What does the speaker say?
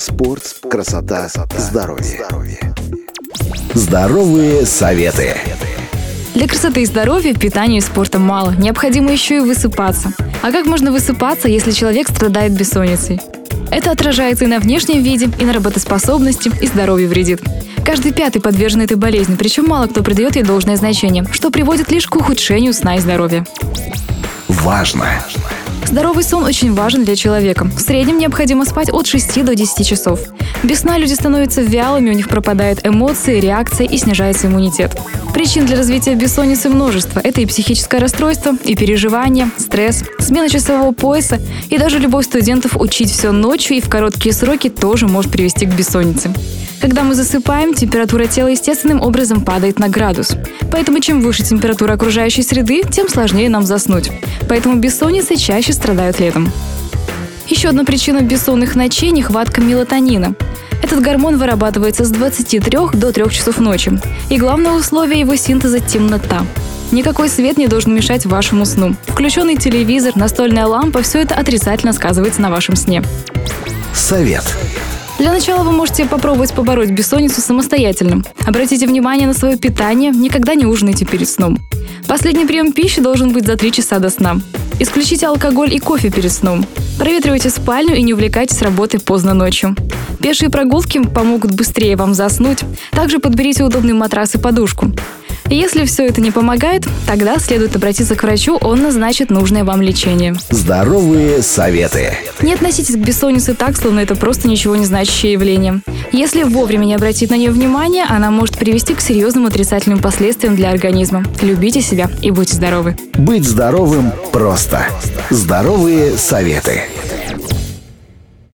Спорт, красота, здоровье. Здоровые советы. Для красоты и здоровья питания и спорта мало. Необходимо еще и высыпаться. А как можно высыпаться, если человек страдает бессонницей? Это отражается и на внешнем виде, и на работоспособности, и здоровью вредит. Каждый пятый подвержен этой болезни, причем мало кто придает ей должное значение, что приводит лишь к ухудшению сна и здоровья. Важно! Здоровый сон очень важен для человека. В среднем необходимо спать от 6 до 10 часов. Без сна люди становятся вялыми, у них пропадают эмоции, реакции и снижается иммунитет. Причин для развития бессонницы множество. Это и психическое расстройство, и переживания, стресс, смена часового пояса, и даже любовь студентов учить все ночью и в короткие сроки тоже может привести к бессоннице. Когда мы засыпаем, температура тела естественным образом падает на градус. Поэтому чем выше температура окружающей среды, тем сложнее нам заснуть. Поэтому бессонницы чаще страдают летом. Еще одна причина бессонных ночей – нехватка мелатонина. Этот гормон вырабатывается с 23 до 3 часов ночи. И главное условие его синтеза – темнота. Никакой свет не должен мешать вашему сну. Включенный телевизор, настольная лампа – все это отрицательно сказывается на вашем сне. Совет. Для начала вы можете попробовать побороть бессонницу самостоятельно. Обратите внимание на свое питание, никогда не ужинайте перед сном. Последний прием пищи должен быть за 3 часа до сна. Исключите алкоголь и кофе перед сном. Проветривайте спальню и не увлекайтесь работой поздно ночью. Пешие прогулки помогут быстрее вам заснуть. Также подберите удобный матрас и подушку. Если все это не помогает, тогда следует обратиться к врачу, он назначит нужное вам лечение. Здоровые советы. Не относитесь к бессоннице так, словно это просто ничего не значащее явление. Если вовремя не обратить на нее внимания, она может привести к серьезным отрицательным последствиям для организма. Любите себя и будьте здоровы. Быть здоровым просто. Здоровые советы.